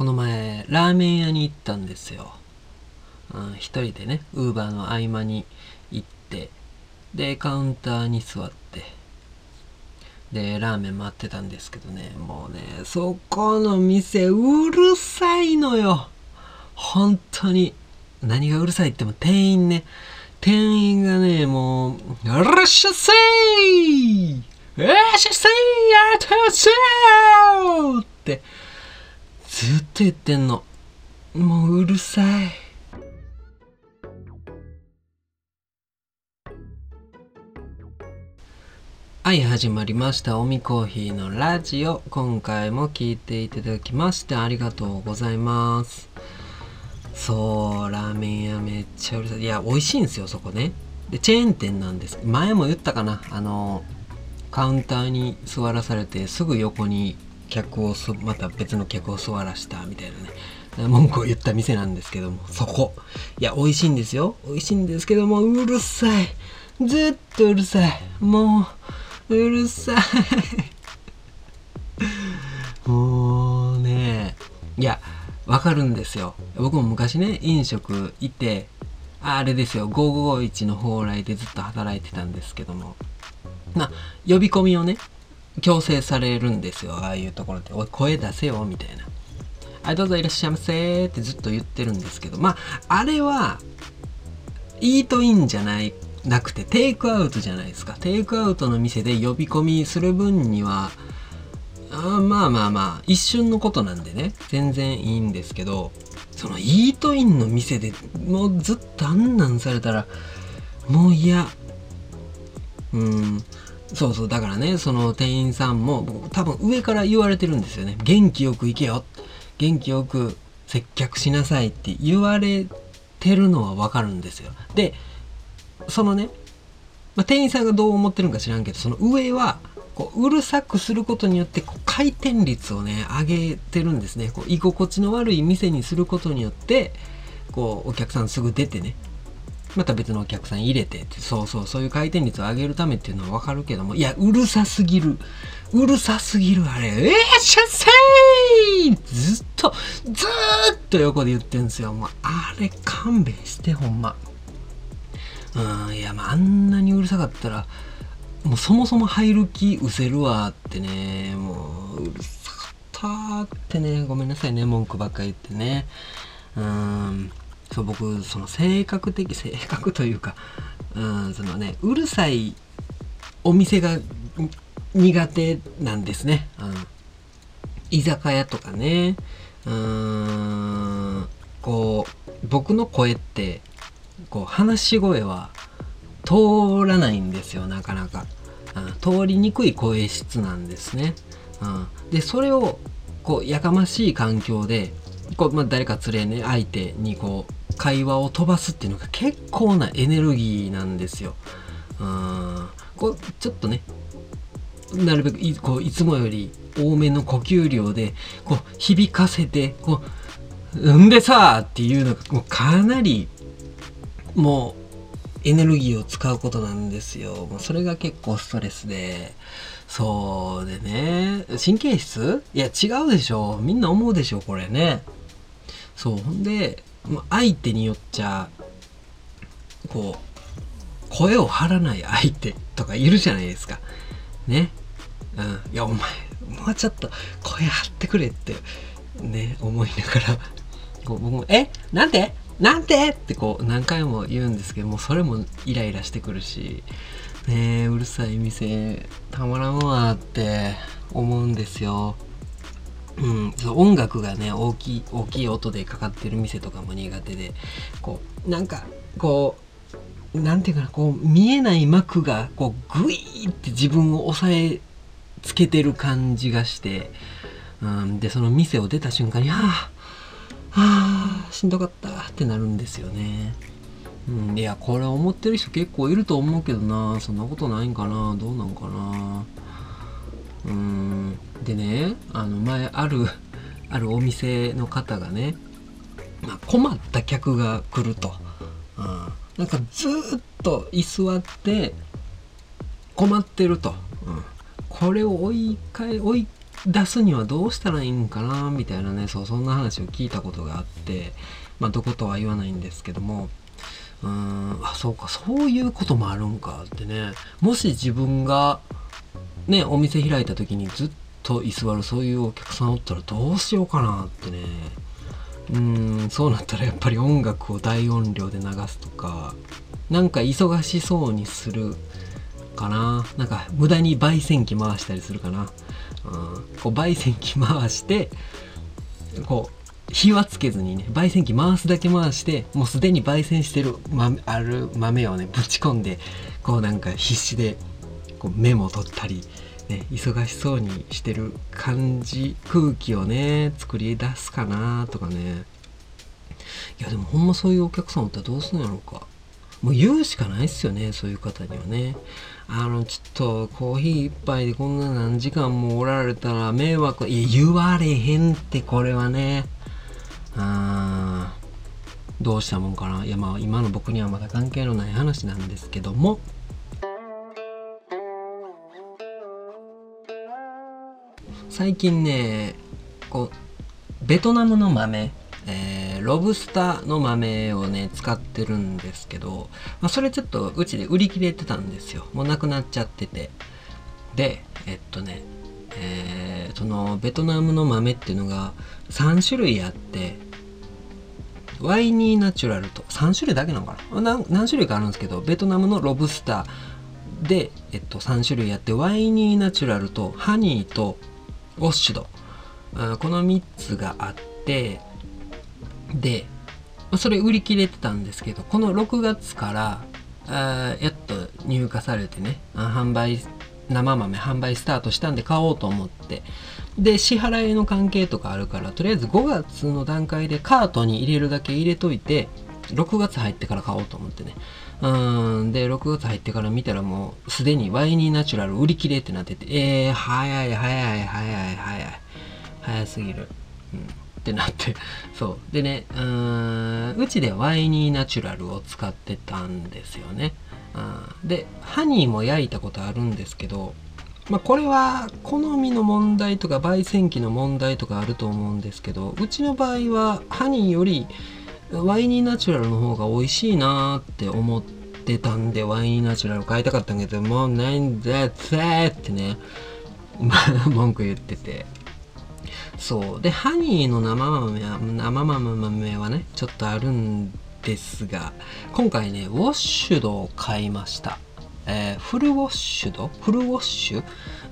この前ラーメン屋に行ったんですよ、うん、一人でねウーバーの合間に行ってでカウンターに座ってでラーメン待ってたんですけどねもうねそこの店うるさいのよ。本当に何がうるさいっても店員ね店員がねもう「いらっしゃせい!いらっしゃせい!やってせー!」ってずっと言ってんの。もううるさい。はい始まりました。おみコーヒーのラジオ。今回も聞いていただきましてありがとうございます。そうラーメン屋めっちゃうるさい。いや美味しいんですよそこね。でチェーン店なんです。前も言ったかな。あのカウンターに座らされてすぐ横に客をまた別の客を座らしたみたいなね。文句を言った店なんですけども。そこ。いや美味しいんですよ。美味しいんですけどもうるさい。ずっとうるさい。もううるさい。もうね。いやわかるんですよ。僕も昔ね飲食いてあれですよ。551の蓬莱でずっと働いてたんですけども。な呼び込みをね強制されるんですよああいうところで「おい声出せよ」みたいな「はいどうぞいらっしゃいませ」ってずっと言ってるんですけど。まああれはイートインじゃないなくてテイクアウトじゃないですか。テイクアウトの店で呼び込みする分にはあまあまあまあ一瞬のことなんでね。全然いいんですけどそのイートインの店でもうずっとあんなんされたらもう嫌。うん。そうそうだからねその店員さんも多分上から言われてるんですよね。元気よく行けよ。元気よく接客しなさいって言われてるのはわかるんですよ。でそのね、まあ、店員さんがどう思ってるんか知らんけどその上はこううるさくすることによってこう回転率をね上げてるんですね。こう居心地の悪い店にすることによってこうお客さんすぐ出てねまた別のお客さん入れててそうそうそういう回転率を上げるためっていうのはわかるけどもいやうるさすぎる。うるさすぎるあれえー、しゃせーずっとずっと横で言ってんすよ。もうあれ勘弁してほんま。うんいやまああんなにうるさかったらもうそもそも入る気失せるわってね。もううるさかったってね。ごめんなさいね文句ばっか言ってね。うん。そう僕その性格的性格というかうんそのねうるさいお店が苦手なんですね、うん、居酒屋とかね。うん。こう僕の声ってこう話し声は通らないんですよなかなか、うん、通りにくい声質なんですね、うん、でそれをこうやかましい環境でこう、まあ、誰か連れね相手にこう会話を飛ばすっていうのが結構なエネルギーなんですよ。うんこうちょっとねなるべくいこういつもより多めの呼吸量でこう響かせてこう「んでさ!」っていうのがもうかなりもうエネルギーを使うことなんですよ。もうそれが結構ストレスで。そうでね神経質？いや違うでしょみんな思うでしょこれねそうほんで相手によっちゃこう声を張らない相手とかいるじゃないですか。ね。うん。いやお前もうちょっと声張ってくれってね思いながら。こう僕も「え？なんでなんで?」ってこう何回も言うんですけどもそれもイライラしてくるし。ねうるさい店たまらんわって思うんですよ。うん、音楽がね大きい大きい音でかかってる店とかも苦手でこうなんかこうなんていうかなこう見えない幕がこうグイーって自分を押さえつけてる感じがして、うん、でその店を出た瞬間に「はあはあしんどかった」ってなるんですよね。うん、いやこれ思ってる人結構いると思うけどなそんなことないんかなどうなんかなうんでねあの前ある あるお店の方がね、まあ、困った客が来ると、うん、なんかずっと居座って困ってると、うん、これを追いかえ追い出すにはどうしたらいいんかなみたいなねそうそんな話を聞いたことがあってまあどことは言わないんですけども。うーん。あそうかそういうこともあるんかってね。もし自分がねお店開いた時にずっと居座るそういうお客さんおったらどうしようかなってね。うーんそうなったらやっぱり音楽を大音量で流すとかなんか忙しそうにするかな。なんか無駄に焙煎機回したりするかな、うん、こう焙煎機回してこう火はつけずにね焙煎機回すだけ回してもうすでに焙煎してる、ま、ある豆をねぶち込んでこうなんか必死でこうメモ取ったり、ね、忙しそうにしてる感じ空気をね作り出すかなとかね。いやでもほんまそういうお客さんおったらどうすんやろうか。もう言うしかないっすよねそういう方にはね。あのちょっとコーヒー一杯でこんな何時間もおられたら迷惑いや言われへんってこれはね。あどうしたもんかな。いやまあ今の僕にはまだ関係のない話なんですけども。最近ねこうベトナムの豆えー、ロブスターの豆をね使ってるんですけど、まあ、それちょっとうちで売り切れてたんですよ。もうなくなっちゃってて。でえっとねえー、そのベトナムの豆っていうのが3種類あってワイニーナチュラルと3種類だけなのかな？何種類かあるんですけどベトナムのロブスターで、えっと、3種類あってワイニーナチュラルとハニーとウォッシュド。この3つがあってで、それ売り切れてたんですけど、この6月からあやっと入荷されてね、販売、生豆販売スタートしたんで買おうと思って、で、支払いの関係とかあるから、とりあえず5月の段階でカートに入れるだけ入れといて、6月入ってから買おうと思ってね。うん、で、6月入ってから見たらもう、すでにワイニーナチュラル売り切れってなってて、えー、早い早い早い早い。早すぎる。うんってなって そうでねうんうちでワイニーナチュラルを使ってたんですよねでハニーも焼いたことあるんですけどまあ、これは好みの問題とか焙煎機の問題とかあると思うんですけどうちの場合はハニーよりワイニーナチュラルの方が美味しいなーって思ってたんでワイニーナチュラル買いたかったんけどもうないんだぜってね 文句言ってて。そう。でハニーの生豆は生豆はねちょっとあるんですが今回ねウォッシュドを買いました。えー、フルウォッシュド？フルウォッシュ？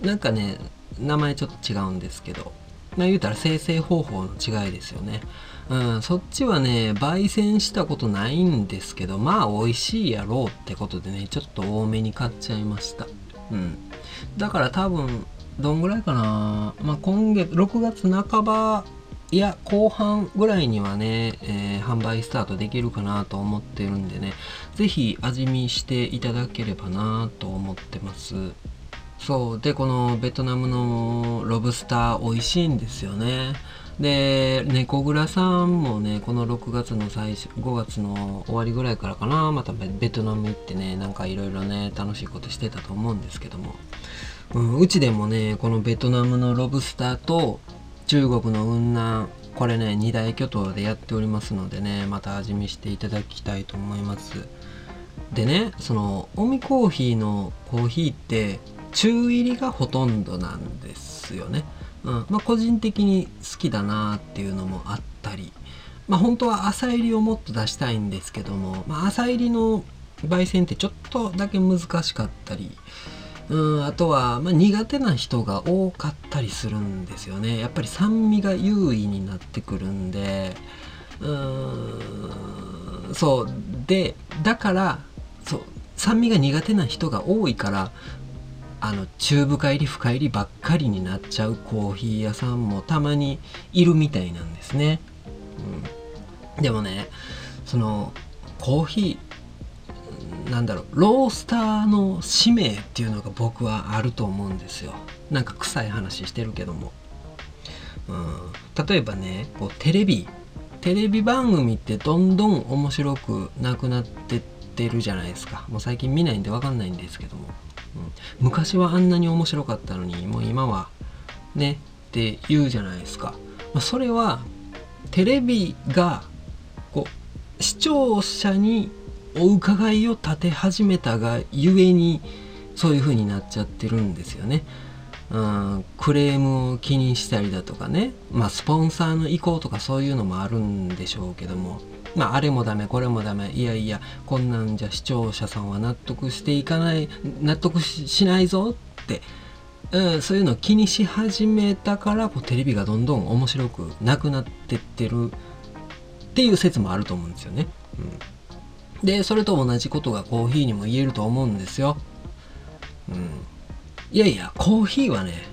なんかね名前ちょっと違うんですけど。まあ言うたら生成方法の違いですよね。うん、そっちはね、焙煎したことないんですけど、まあ美味しいやろうってことでね、ちょっと多めに買っちゃいました。うん。だから多分、どんぐらいかな、まあ、今月6月半ばいや後半ぐらいにはね、えー、販売スタートできるかなと思ってるんでね是非味見していただければなと思ってますそう。でこのベトナムのロブスター美味しいんですよね。で猫倉さんもねこの6月の最初5月の終わりぐらいからかな。またベトナム行ってねなんかいろいろね楽しいことしてたと思うんですけども。うん、うちでもねこのベトナムのロブスターと中国の雲南これね二大巨頭でやっておりますのでねまた味見していただきたいと思います。でねそのオミコーヒーのコーヒーって中入りがほとんどなんですよね、うん。まあ、個人的に好きだなっていうのもあったり。まあ本当は浅入りをもっと出したいんですけども、まあ、浅入りの焙煎ってちょっとだけ難しかったり。うん。あとは、まあ、苦手な人が多かったりするんですよね。やっぱり酸味が優位になってくるんで。うん。そう。でだからそう。酸味が苦手な人が多いからあの中深入り深入りばっかりになっちゃうコーヒー屋さんもたまにいるみたいなんですね、うん、でもねそのコーヒーなんだろうロースターの使命っていうのが僕はあると思うんですよ。なんか臭い話してるけども、うん、例えばねこうテレビ。テレビ番組ってどんどん面白くなくなってってるじゃないですか。もう最近見ないんで分かんないんですけども、うん、昔はあんなに面白かったのにもう今はねって言うじゃないですか。まあ、それはテレビがこう視聴者にお伺いを立て始めたがゆえにそういう風になっちゃってるんですよね。うん、クレームを気にしたりだとかね、まあ、スポンサーの意向とかそういうのもあるんでしょうけども、まあ、あれもダメこれもダメいやいやこんなんじゃ視聴者さんは納得していかない納得しないぞって、うん、そういうのを気にし始めたからこうテレビがどんどん面白くなくなってってるっていう説もあると思うんですよね。うん、でそれと同じことがコーヒーにも言えると思うんですよ。うんいやいやコーヒーはね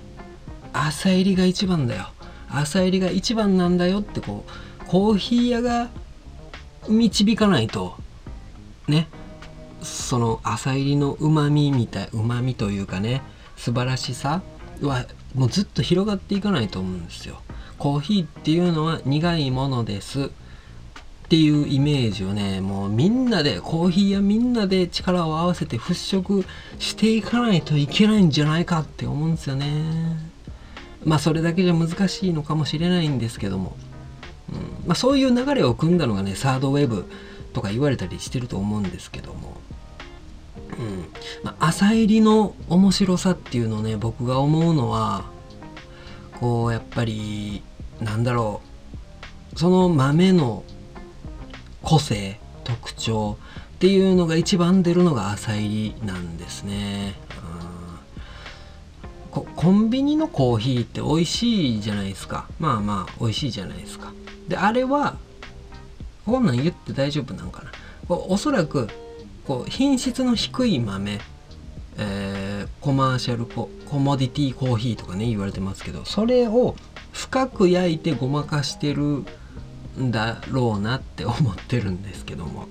朝入りが一番だよ朝入りが一番なんだよってこうコーヒー屋が導かないとね。その朝入りのうまみみたいうまみというかね素晴らしさはもうずっと広がっていかないと思うんですよ。コーヒーっていうのは苦いものです。っていうイメージをねもうみんなでコーヒーやみんなで力を合わせて払拭していかないといけないんじゃないかって思うんですよね。まあそれだけじゃ難しいのかもしれないんですけども、まあ、そういう流れを組んだのがねサードウェブとか言われたりしてると思うんですけども、うん。まあ、朝入りの面白さっていうのをね僕が思うのはこうやっぱりなんだろう。その豆の個性特徴っていうのが一番出るのが朝入りなんですね。コンビニのコーヒーって美味しいじゃないですか。まあまあ美味しいじゃないですか。で、あれは、こんなん言って大丈夫なんかな。おそらくこう品質の低い豆、えー、コマーシャルココモディティコーヒーとかね言われてますけどそれを深く焼いてごまかしてるんだろうなって思ってるんですけども、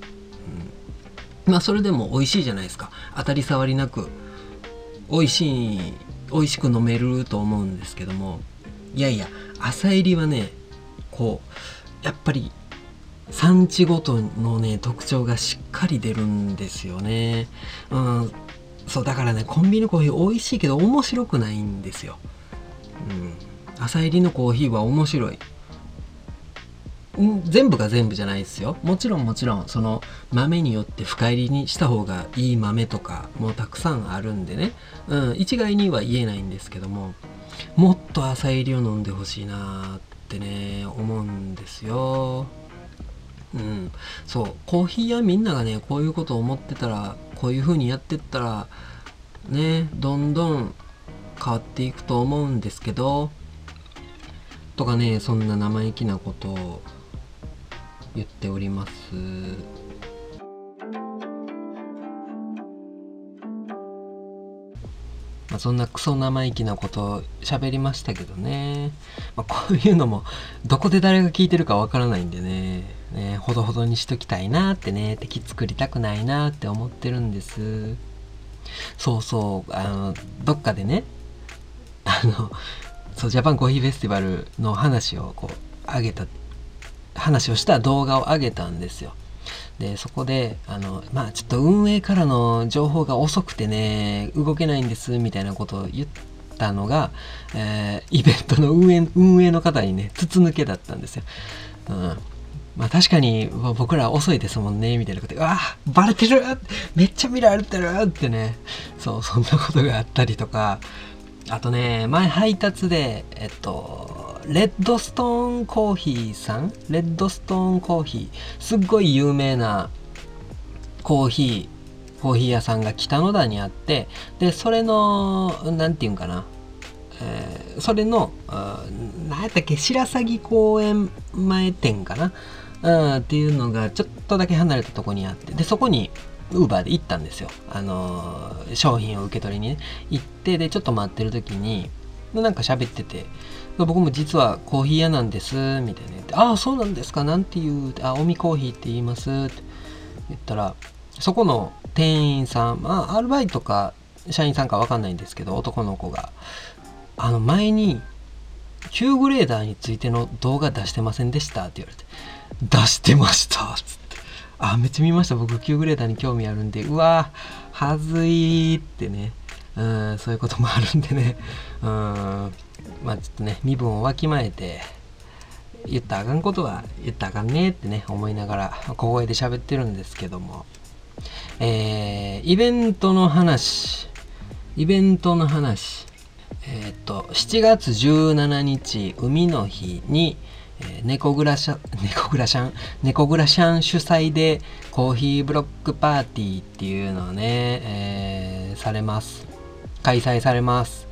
うん、まあそれでも美味しいじゃないですか当たり障りなく美味しい美味しく飲めると思うんですけどもいやいや朝入りはねこうやっぱり産地ごとのね特徴がしっかり出るんですよね。うんそうだからねコンビニコーヒー美味しいけど面白くないんですよ、うん、朝入りのコーヒーは面白い。全部が全部じゃないですよ。もちろんもちろんその豆によって深入りにした方がいい豆とかもたくさんあるんでね、うん、一概には言えないんですけどももっと浅入りを飲んでほしいなってね思うんですよ。うんそう。コーヒー屋みんながねこういうことを思ってたらこういう風にやってったらねどんどん変わっていくと思うんですけどとかねそんな生意気なことを言っております。まあ、そんなクソ生意気なことを喋りましたけどね、まあ、こういうのもどこで誰が聞いてるかわからないんでね。ねほどほどにしときたいなってね敵作りたくないなって思ってるんです。そうそうあのどっかでねあのそうジャパンコーヒーフェスティバルの話をこうあげた話をした動画を上げたんですよ。でそこであのまあちょっと運営からの情報が遅くてね動けないんですみたいなことを言ったのが、えー、イベントの運営運営の方にね筒抜けだったんですよ。うんまあ確かに僕ら遅いですもんねみたいなことで、うわバレてるめっちゃ見られてるってね、そう、そんなことがあったりとか、あとね、前配達で、えっと、レッドストーンコーヒーさん？レッドストーンコーヒー。すっごい有名なコーヒーコーヒー屋さんが北野田にあってでそれの何て言うんかな、えー、それの何やったっけ？白鷺公園前店かな、うん、っていうのがちょっとだけ離れたとこにあって。でそこにウーバーで行ったんですよ。あのー、商品を受け取りにね。行ってでちょっと待ってる時になんか喋ってて。僕も実はコーヒー屋なんですみたいな。言って「ああそうなんですか？なんていうあおみコーヒーって言います」って言ったらそこの店員さんまあアルバイトか社員さんか分かんないんですけど男の子があの前に9グレーダーについての動画出してませんでしたって言われて出してましたっつって。あめっちゃ見ました。僕9グレーダーに興味あるんでうわはずいってね。うんそういうこともあるんでね。うんまあちょっとね身分をわきまえて言ったあかんことは言ったあかんねってね思いながら小声で喋ってるんですけども。えー、イベントの話。イベントの話。えっ、と7月17日海の日に、えー、猫グラシャ猫グラシャン？猫グラシャン主催でコーヒーブロックパーティーっていうのをね、えー、されます。開催されます、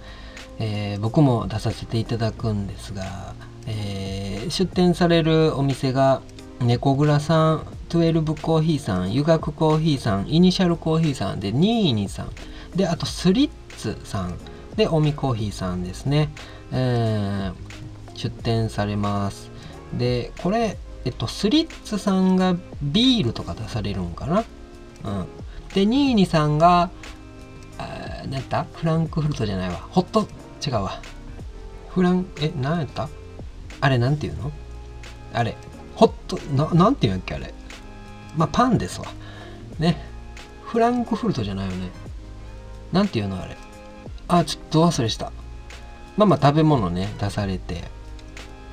えー、僕も出させていただくんですが、えー、出店されるお店が猫グラさん12コーヒーさん湯学コーヒーさんイニシャルコーヒーさんでニーニさんであとスリッツさんでオミコーヒーさんですね、えー、出店されます。でこれえっとスリッツさんがビールとか出されるんかな？うん。でニーニさんが何やった？フランクフルトじゃないわ。ホット？違うわ。フランえ何やった？あれなんていうの？あれホット？ななんていうんやっけ？あれ。まあパンですわ。ね。フランクフルトじゃないよね。なんていうのあれ？あちょっと忘れした。まあまあ食べ物ね出されて。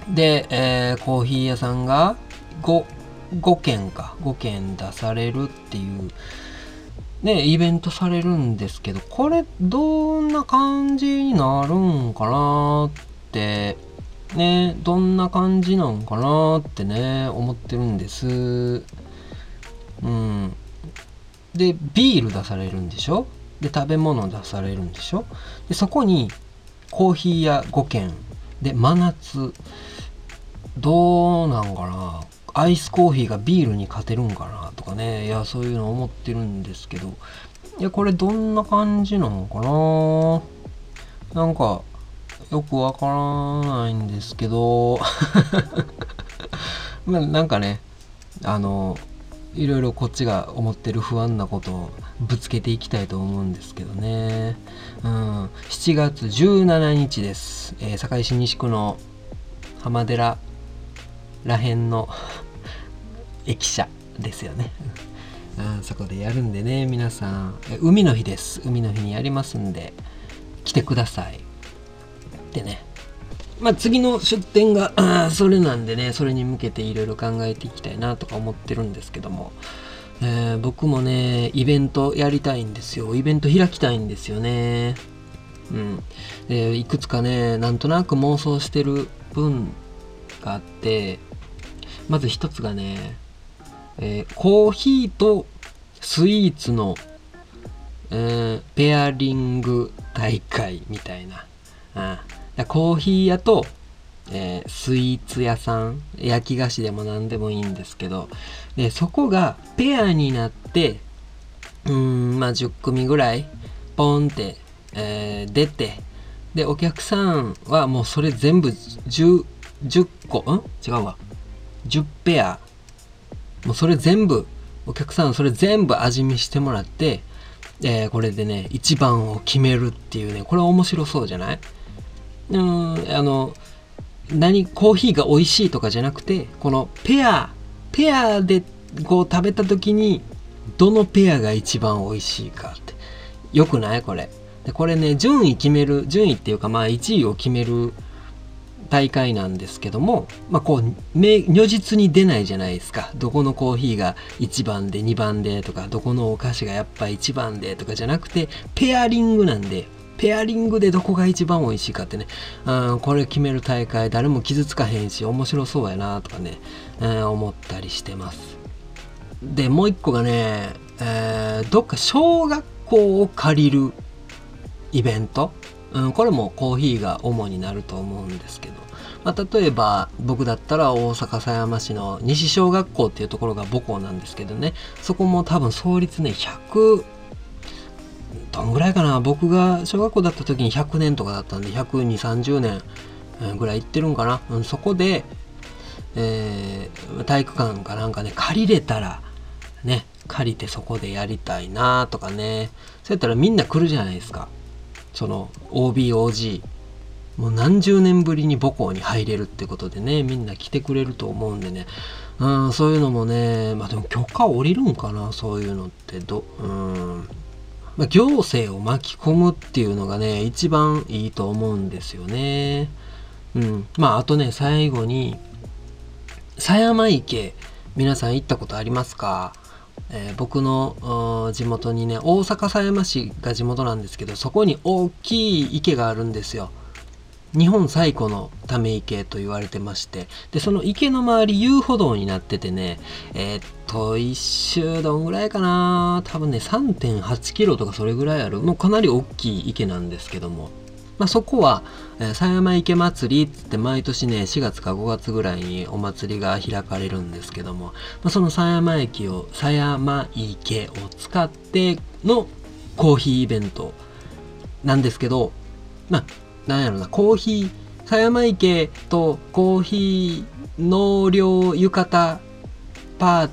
で、えー、コーヒー屋さんが 5, 5件か。5件出されるっていうねイベントされるんですけどこれどんな感じになるんかなってねどんな感じなんかなってね思ってるんです。うん。でビール出されるんでしょ？で食べ物出されるんでしょ？でそこにコーヒー屋5軒。で真夏。どうなんかな？アイスコーヒーがビールに勝てるんかなとかね。いやそういうの思ってるんですけど。いやこれどんな感じなのかな。なんかよくわからないんですけど。まあなんかねあのいろいろこっちが思ってる不安なことをぶつけていきたいと思うんですけどね。うん、7月17日です。えー、堺市西区の浜寺らへんの駅舎ですよね。うん、そこでやるんでね、皆さん、海の日です。海の日にやりますんで、来てください。でね、まあ、次の出店がそれなんでねそれに向けていろいろ考えていきたいなとか思ってるんですけども、えー、僕もねイベントやりたいんですよ。イベント開きたいんですよね。うん。でいくつかねなんとなく妄想してる分があってまず一つがね、えー、コーヒーとスイーツの、えー、ペアリング大会みたいな、うんコーヒー屋と、えー、スイーツ屋さん。焼き菓子でも何でもいいんですけど。でそこがペアになってうんまあ10組ぐらいポンって、えー、出てでお客さんはもうそれ全部 10, 10個？ん？違うわ。10ペア。もうそれ全部お客さんそれ全部味見してもらって、えー、これでね一番を決めるっていうねこれ面白そうじゃない？うんあの何コーヒーが美味しいとかじゃなくてこのペアペアでこう食べた時にどのペアが一番美味しいかって。よくない？これ。でこれね順位決める順位っていうかまあ1位を決める大会なんですけども、まあ、こう如実に出ないじゃないですか。どこのコーヒーが1番で2番でとかどこのお菓子がやっぱ1番でとかじゃなくてペアリングなんでペアリングでどこが一番美味しいかってね、うん、これ決める大会誰も傷つかへんし面白そうやなとかね、うん、思ったりしてます。でもう一個がね、えー、どっか小学校を借りるイベント、うん、これもコーヒーが主になると思うんですけど、まあ、例えば僕だったら大阪狭山市の西小学校っていうところが母校なんですけどね。そこも多分創立ね100どんぐらいかな。僕が小学校だった時に100年とかだったんで120、30年ぐらい行ってるんかな、うん、そこで、えー、体育館かなんかね借りれたらね借りてそこでやりたいなとかね。そうやったらみんな来るじゃないですか。その OBOG もう何十年ぶりに母校に入れるってことでねみんな来てくれると思うんでね。うんそういうのもねまあでも許可下りるんかなそういうのってどうん。まあ、行政を巻き込むっていうのがね一番いいと思うんですよね。うん、まああとね最後に狭山池皆さん行ったことありますか、えー、僕の地元にね大阪狭山市が地元なんですけどそこに大きい池があるんですよ。日本最古のため池と言われてまして。でその池の周り遊歩道になっててねえー、っと1周どんぐらいかな。多分ね3.8キロとかそれぐらいある。もうかなり大きい池なんですけども。まあ、そこは、えー、狭山池祭りっつって毎年ね4月か5月ぐらいにお祭りが開かれるんですけども、まあ、その狭山駅を狭山池を使ってのコーヒーイベントなんですけどまあなんやろなコーヒー狭山池とコーヒー納涼浴衣パー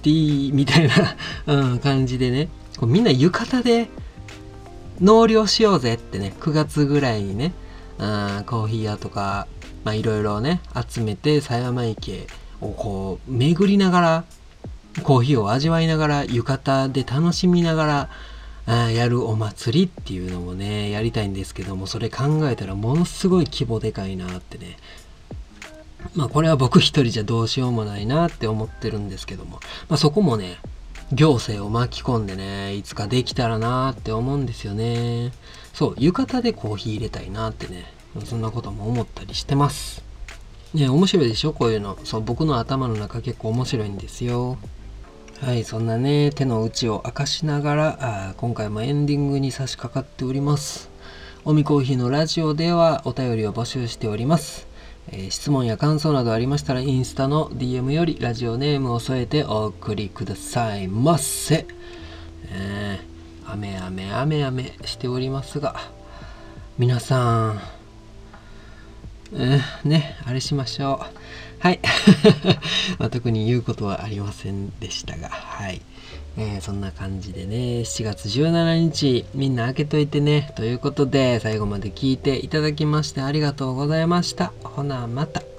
ティーみたいな、うん、感じでねこうみんな浴衣で納涼しようぜってね、9月ぐらいにね、うん、コーヒー屋とか、まあいろいろね、集めて狭山池をこう、巡りながら、コーヒーを味わいながら、浴衣で楽しみながら、あやるお祭りっていうのもね、やりたいんですけども、それ考えたらものすごい規模でかいなってね。まあこれは僕一人じゃどうしようもないなって思ってるんですけども、まあそこもね、行政を巻き込んでね、いつかできたらなーって思うんですよね。そう、浴衣でコーヒー入れたいなってね、そんなことも思ったりしてます。ね、面白いでしょ？こういうの。そう、僕の頭の中結構面白いんですよ。はい、そんなね、手の内を明かしながら、あ今回もエンディングに差し掛かっております。おみコーヒーのラジオではお便りを募集しております。え、質問や感想などありましたらインスタの DM よりラジオネームを添えてお送りくださいませ。えー、雨雨雨雨しておりますが、皆さん、えー、ね、あれしましょう。はい。まあ、特に言うことはありませんでしたが、はい。えー、そんな感じでね、7月17日、みんな開けといてね。ということで、最後まで聞いていただきましてありがとうございました。ほな、また。